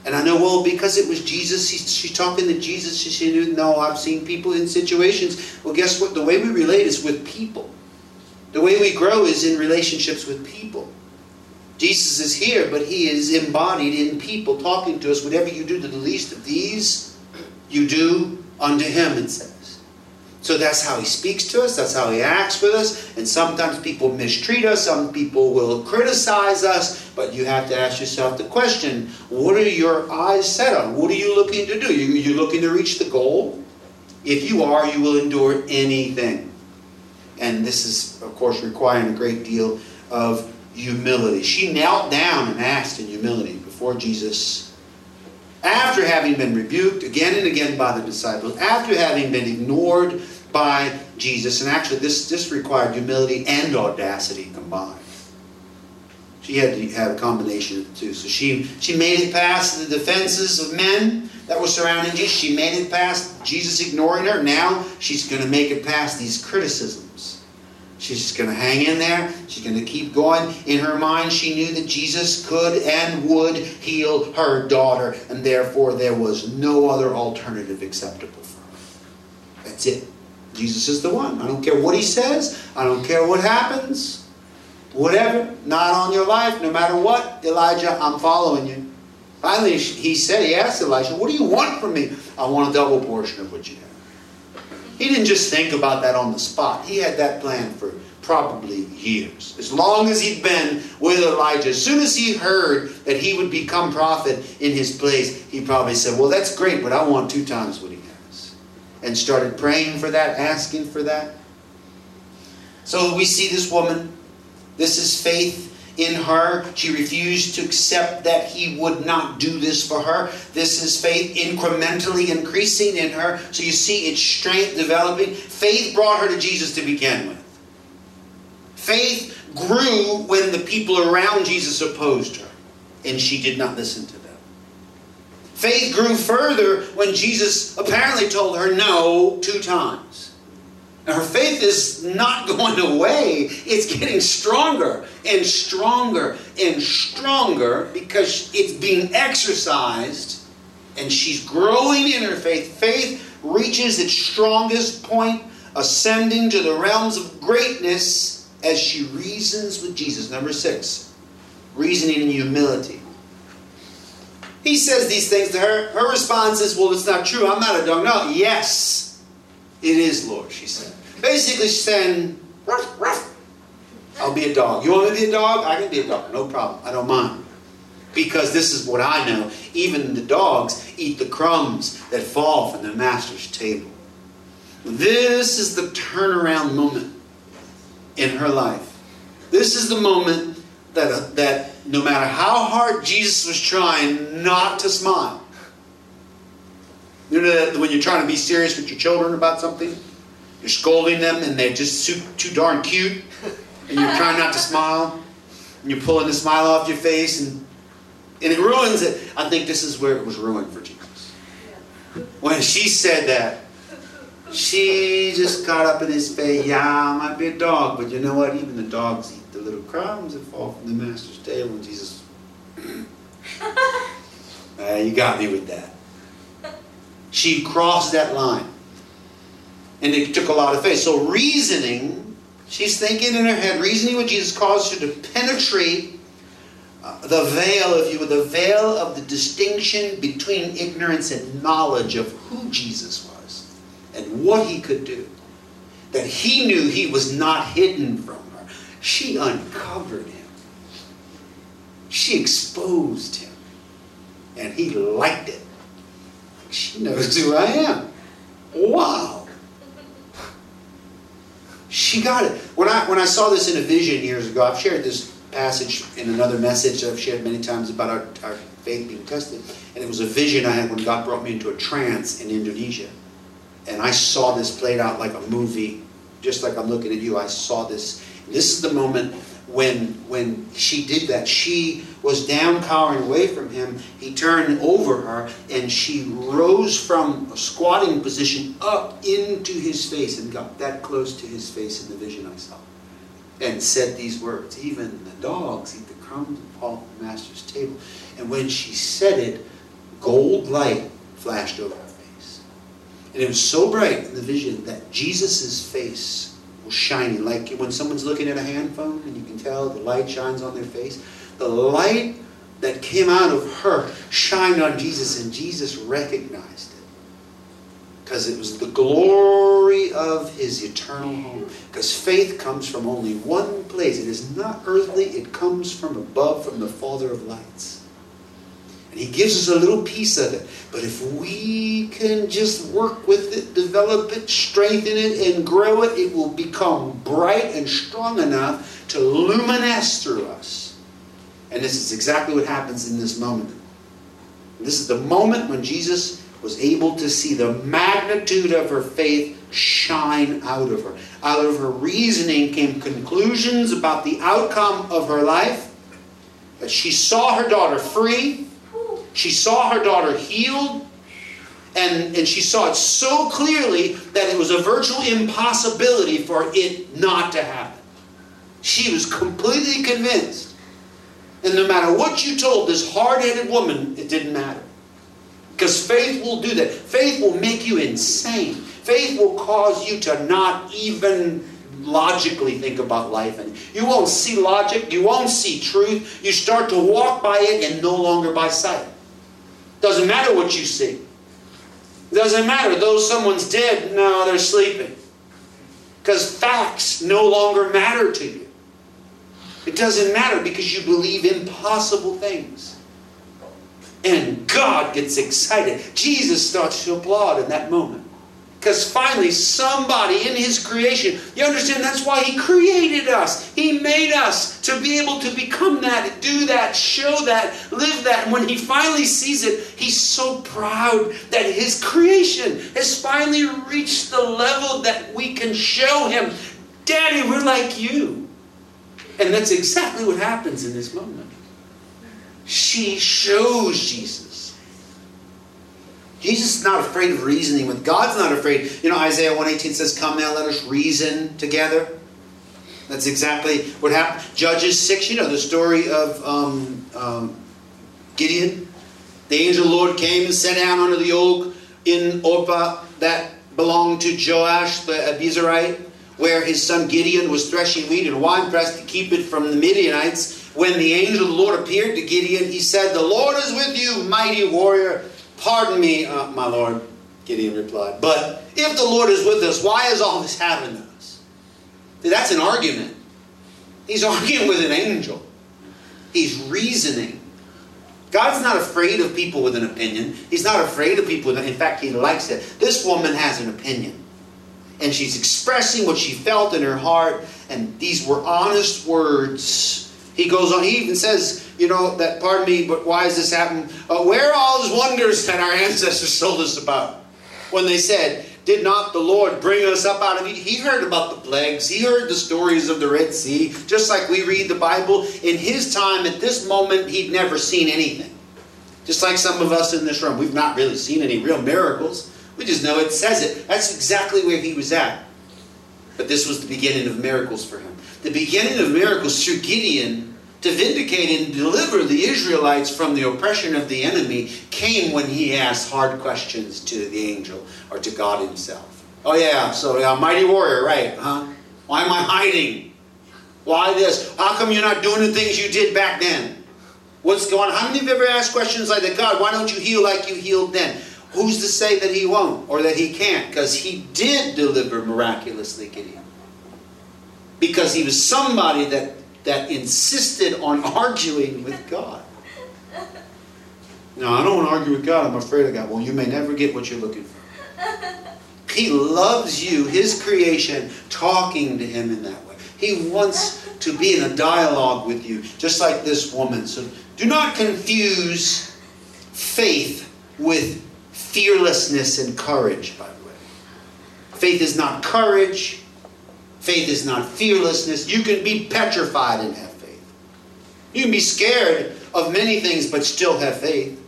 And I know, well, because it was Jesus, she's talking to Jesus. She knew, no, I've seen people in situations. Well, guess what? The way we relate is with people. The way we grow is in relationships with people. Jesus is here, but he is embodied in people talking to us. Whatever you do to the least of these, you do unto him, says. So that's how he speaks to us, that's how he acts with us. And sometimes people mistreat us, some people will criticize us, but you have to ask yourself the question what are your eyes set on? What are you looking to do? Are you looking to reach the goal? If you are, you will endure anything. And this is, of course, requiring a great deal of humility. She knelt down and asked in humility before Jesus, after having been rebuked again and again by the disciples, after having been ignored by Jesus. And actually, this, this required humility and audacity combined. She had to have a combination of the two. So she, she made it past the defenses of men that were surrounding Jesus. She made it past Jesus ignoring her. Now she's going to make it past these criticisms. She's just going to hang in there. She's going to keep going. In her mind, she knew that Jesus could and would heal her daughter, and therefore there was no other alternative acceptable for her. That's it. Jesus is the one. I don't care what he says. I don't care what happens whatever, not on your life, no matter what, Elijah, I'm following you. Finally, he said, he asked Elijah, what do you want from me? I want a double portion of what you have. He didn't just think about that on the spot. He had that plan for probably years. As long as he'd been with Elijah, as soon as he heard that he would become prophet in his place, he probably said, well, that's great, but I want two times what. And started praying for that, asking for that. So we see this woman this is faith in her. She refused to accept that he would not do this for her. This is faith incrementally increasing in her. So you see its strength developing. Faith brought her to Jesus to begin with. Faith grew when the people around Jesus opposed her, and she did not listen to them. Faith grew further when Jesus apparently told her no two times. Now, her faith is not [LAUGHS] going away, it's getting stronger and stronger and stronger because it's being exercised and she's growing in her faith. Faith reaches its strongest point, ascending to the realms of greatness as she reasons with Jesus. Number six, reasoning in humility. He says these things to her. Her response is, Well, it's not true. I'm not a dog. No, yes, it is, Lord, she said. Basically, she's saying, ruff, ruff. I'll be a dog. You want me to be a dog? I can be a dog. No problem. I don't mind. Because this is what I know. Even the dogs eat the crumbs that fall from their master's table. This is the turnaround moment in her life. This is the moment that, uh, that no matter how hard Jesus was trying not to smile, you know when you're trying to be serious with your children about something, you're scolding them and they're just too, too darn cute, and you're trying not to smile, and you're pulling the smile off your face, and, and it ruins it. I think this is where it was ruined for Jesus. When she said that, she just got up in his face. Yeah, I might be a dog, but you know what? Even the dogs eat little crumbs that fall from the master's table. And Jesus, [LAUGHS] uh, you got me with that. She crossed that line. And it took a lot of faith. So reasoning, she's thinking in her head, reasoning with Jesus caused her to penetrate uh, the veil, if you will, the veil of the distinction between ignorance and knowledge of who Jesus was and what he could do. That he knew he was not hidden from. She uncovered him. She exposed him. And he liked it. She knows who I am. Wow. She got it. When I when I saw this in a vision years ago, I've shared this passage in another message I've shared many times about our, our faith being tested. And it was a vision I had when God brought me into a trance in Indonesia. And I saw this played out like a movie, just like I'm looking at you. I saw this. This is the moment when when she did that. She was down cowering away from him. He turned over her and she rose from a squatting position up into his face and got that close to his face in the vision I saw. And said these words, even the dogs eat the crumbs from the master's table. And when she said it, gold light flashed over her face. And it was so bright in the vision that Jesus' face was shining, like when someone's looking at a hand phone and you can tell the light shines on their face. The light that came out of her shined on Jesus, and Jesus recognized it. Because it was the glory of his eternal home. Because faith comes from only one place. It is not earthly, it comes from above, from the Father of lights. And he gives us a little piece of it. But if we can just work with it, develop it, strengthen it, and grow it, it will become bright and strong enough to luminesce through us. And this is exactly what happens in this moment. This is the moment when Jesus was able to see the magnitude of her faith shine out of her. Out of her reasoning came conclusions about the outcome of her life. That she saw her daughter free, she saw her daughter healed, and, and she saw it so clearly that it was a virtual impossibility for it not to happen. She was completely convinced. And no matter what you told this hard headed woman, it didn't matter. Because faith will do that. Faith will make you insane. Faith will cause you to not even logically think about life. And you won't see logic, you won't see truth. You start to walk by it and no longer by sight. Doesn't matter what you see. Doesn't matter. Though someone's dead, no, they're sleeping. Because facts no longer matter to you. It doesn't matter because you believe impossible things. And God gets excited. Jesus starts to applaud in that moment. Because finally, somebody in His creation, you understand that's why He created us. He made us to be able to become that, do that, show that, live that. And when He finally sees it, He's so proud that His creation has finally reached the level that we can show Him, Daddy, we're like you. And that's exactly what happens in this moment. She shows Jesus. Jesus is not afraid of reasoning with God's not afraid. You know, Isaiah 118 says, Come now, let us reason together. That's exactly what happened. Judges 6, you know, the story of um, um, Gideon. The angel of the Lord came and sat down under the oak in Ophrah that belonged to Joash the Abiezrite, where his son Gideon was threshing wheat in a winepress to keep it from the Midianites. When the angel of the Lord appeared to Gideon, he said, The Lord is with you, mighty warrior. Pardon me, uh, my Lord, Gideon replied. But if the Lord is with us, why is all this happening to us? That's an argument. He's [LAUGHS] arguing with an angel. He's reasoning. God's not afraid of people with an opinion. He's not afraid of people. In fact, he likes it. This woman has an opinion. And she's expressing what she felt in her heart. And these were honest words. He goes on, he even says, you know, that, pardon me, but why has this happened? Uh, where are all those wonders that our ancestors told us about? When they said, did not the Lord bring us up out of Egypt? He heard about the plagues. He heard the stories of the Red Sea, just like we read the Bible. In his time, at this moment, he'd never seen anything. Just like some of us in this room, we've not really seen any real miracles. We just know it says it. That's exactly where he was at. But this was the beginning of miracles for him. The beginning of miracles through Gideon to vindicate and deliver the Israelites from the oppression of the enemy came when he asked hard questions to the angel or to God himself. Oh yeah, so yeah, mighty warrior, right, huh? Why am I hiding? Why this? How come you're not doing the things you did back then? What's going on? How many of you ever asked questions like that? God, why don't you heal like you healed then? Who's to say that he won't or that he can't? Because he did deliver miraculously, Gideon. Because he was somebody that that insisted on [LAUGHS] arguing with God. No, I don't want to argue with God. I'm afraid of God. Well, you may never get what you're looking for. [LAUGHS] He loves you, His creation, talking to Him in that way. He wants to be in a dialogue with you, just like this woman. So do not confuse faith with fearlessness and courage, by the way. Faith is not courage, Faith is not fearlessness. You can be petrified and have faith. You can be scared of many things but still have faith.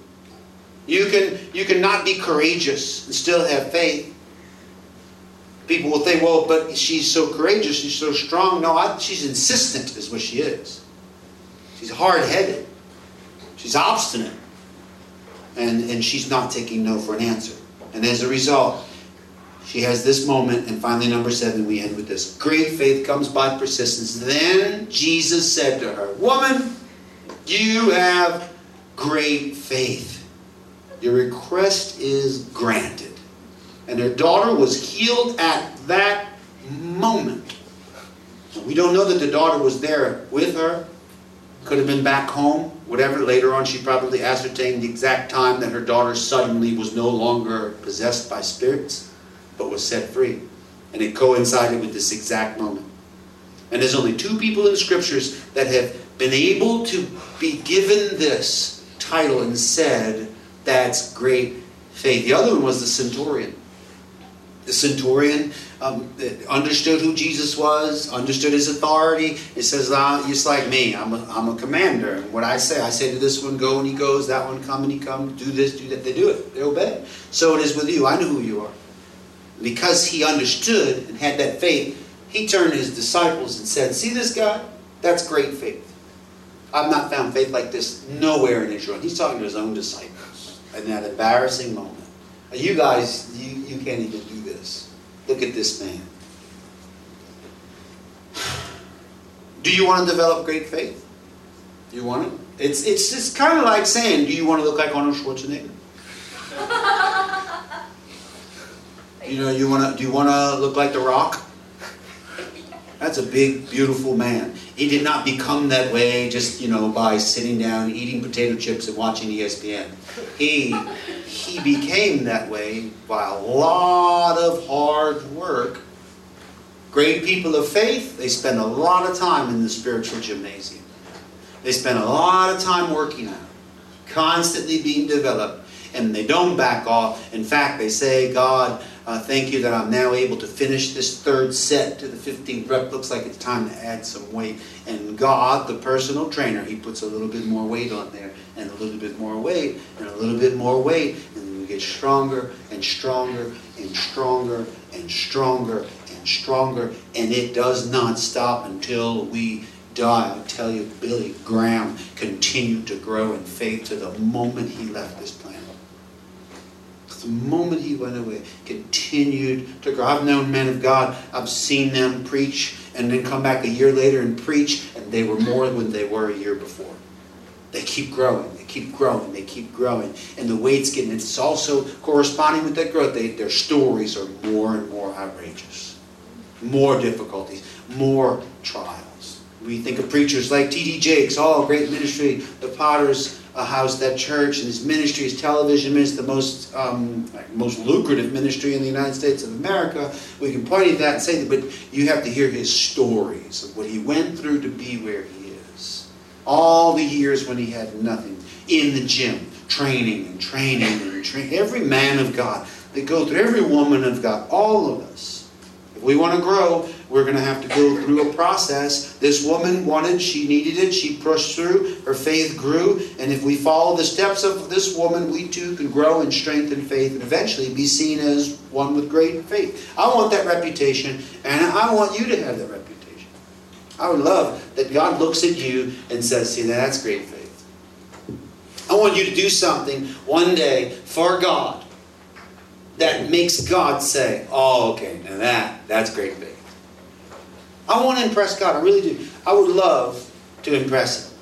You can, you can not be courageous and still have faith. People will think, well, but she's so courageous, she's so strong. No, I, she's insistent, is what she is. She's hard headed, she's obstinate, and, and she's not taking no for an answer. And as a result, she has this moment, and finally, number seven, we end with this. Great faith comes by persistence. Then Jesus said to her, Woman, you have great faith. Your request is granted. And her daughter was healed at that moment. We don't know that the daughter was there with her. Could have been back home. Whatever. Later on, she probably ascertained the exact time that her daughter suddenly was no longer possessed by spirits but was set free. And it coincided with this exact moment. And there's only two people in the scriptures that have been able to be given this title and said, that's great faith. The other one was the centurion. The centurion um, understood who Jesus was, understood his authority. It says, ah, just like me, I'm a, I'm a commander. And what I say, I say to this one, go and he goes, that one come and he comes, do this, do that. They do it, they obey. So it is with you. I know who you are because he understood and had that faith, he turned to his disciples and said, See this guy? That's great faith. I've not found faith like this nowhere in Israel. He's talking to his own disciples in that embarrassing moment. You guys, you, you can't even do this. Look at this man. [SIGHS] Do you want to develop great faith? Do you want it? It's, it's just kind of like saying, do you want to look like Arnold Schwarzenegger? [LAUGHS] You know, you wanna do you wanna look like The Rock? That's a big, beautiful man. He did not become that way just, you know, by sitting down, eating potato chips and watching ESPN. He he became that way by a lot of hard work. Great people of faith, they spend a lot of time in the spiritual gymnasium. They spend a lot of time working out, constantly being developed, and they don't back off. In fact, they say, God, uh, thank you that I'm now able to finish this third set to the 15th rep. Looks like it's time to add some weight. And God, the personal trainer, He puts a little bit more weight on there, and a little bit more weight, and a little bit more weight. And we get stronger and stronger and stronger and stronger and stronger. And it does not stop until we die. I tell you, Billy Graham continued to grow in faith to the moment he left this planet the moment he went away, continued to grow. I've known men of God, I've seen them preach and then come back a year later and preach, and they were more than they were a year before. They keep growing, they keep growing, they keep growing. And the weight's getting, it's also corresponding with that growth. They, their stories are more and more outrageous, more difficulties, more trials, We think of preachers like T.D. Jakes, all great ministry, the Potter's uh, House, that church, and his ministry, his television ministry, the most um, most lucrative ministry in the United States of America. We can point at that and say that, but you have to hear his stories of what he went through to be where he is. All the years when he had nothing in the gym, training and training and training. Every man of God, they go through, every woman of God, all of us. If we want to grow, we're going to have to go through a process. This woman wanted, she needed it, she pushed through, her faith grew, and if we follow the steps of this woman, we too can grow in strength and faith and eventually be seen as one with great faith. I want that reputation, and I want you to have that reputation. I would love that God looks at you and says, See, that's great faith. I want you to do something one day for God that makes God say, Oh, okay, now that, that's great faith. I want to impress God. I really do. I would love to impress Him.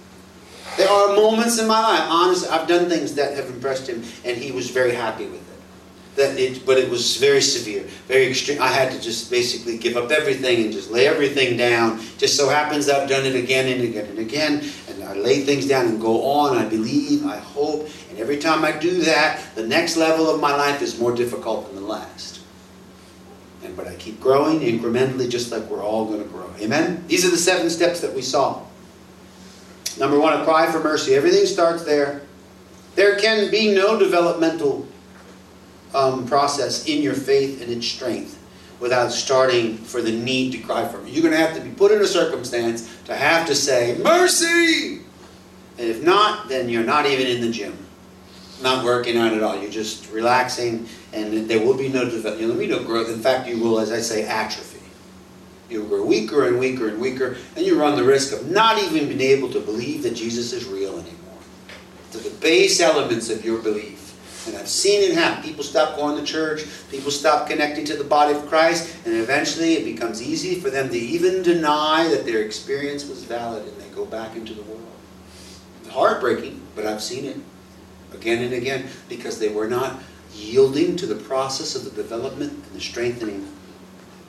There are moments in my life, honestly, I've done things that have impressed Him, and He was very happy with it. That it, but it was very severe, very extreme. I had to just basically give up everything and just lay everything down. Just so happens I've done it again and again and again, and I lay things down and go on. I believe, I hope, and every time I do that, the next level of my life is more difficult than the last. And but I keep growing incrementally, just like we're all going to grow. Amen. These are the seven steps that we saw. Number one, a cry for mercy. Everything starts there. There can be no developmental um, process in your faith and its strength without starting for the need to cry for mercy. You're going to have to be put in a circumstance to have to say, Mercy! And if not, then you're not even in the gym. Not working out at all. You're just relaxing, and there will be no development. No growth. In fact, you will, as I say, atrophy. You'll grow weaker and weaker and weaker, and you run the risk of not even being able to believe that Jesus is real anymore. To the base elements of your belief. And I've seen it happen. People stop going to church, people stop connecting to the body of Christ, and eventually it becomes easy for them to even deny that their experience was valid and they go back into the world. Heartbreaking, but I've seen it again and again because they were not yielding to the process of the development and the strengthening.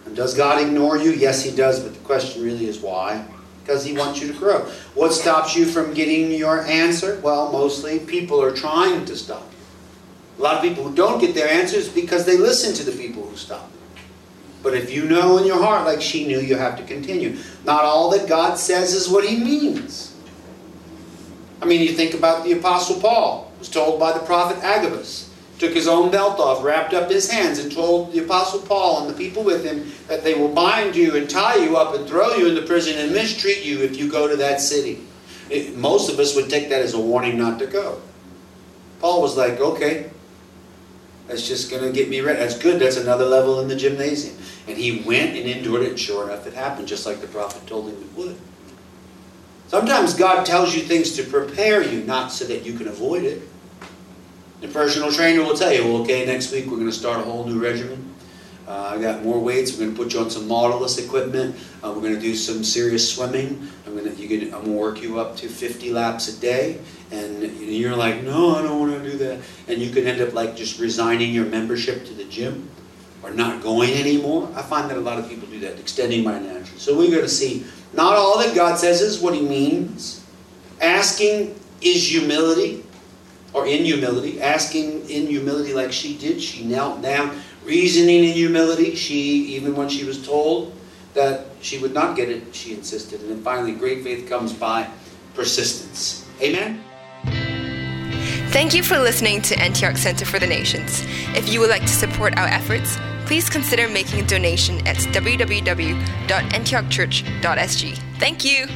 And does God ignore you? Yes, He does, but the question really is why? Because He wants you to grow. What stops you from getting your answer? Well, mostly people are trying to stop you. A lot of people who don't get their answers because they listen to the people who stop them. But if you know in your heart, like she knew, you have to continue. Not all that God says is what He means. I mean, you think about the Apostle Paul, was told by the prophet Agabus, took his own belt off, wrapped up his hands, and told the Apostle Paul and the people with him that they will bind you and tie you up and throw you into prison and mistreat you if you go to that city. It, most of us would take that as a warning not to go. Paul was like, okay, that's just going to get me ready. That's good. That's another level in the gymnasium. And he went and endured it, and sure enough, it happened, just like the prophet told him it would. Sometimes God tells you things to prepare you, not so that you can avoid it. The personal trainer will tell you, well, okay, next week we're going to start a whole new regimen. Uh, I got more weights. We're going to put you on some modelless equipment. Uh, we're going to do some serious swimming. I'm going to, you I'm going to work you up to 50 laps a day. And you're like, no, I don't want to do that. And you can end up like just resigning your membership to the gym or not going anymore. I find that a lot of people do that, extending my natural. So we're going to see not all that God says is what He means. Asking is humility, or in humility. Asking in humility, like she did. She knelt down, reasoning in humility. She, even when she was told that she would not get it, she insisted. And then finally, great faith comes by persistence. Amen. Thank you for listening to Antioch Center for the Nations. If you would like to support our efforts, please consider making a donation at www.antiochchurch.sg. Thank you.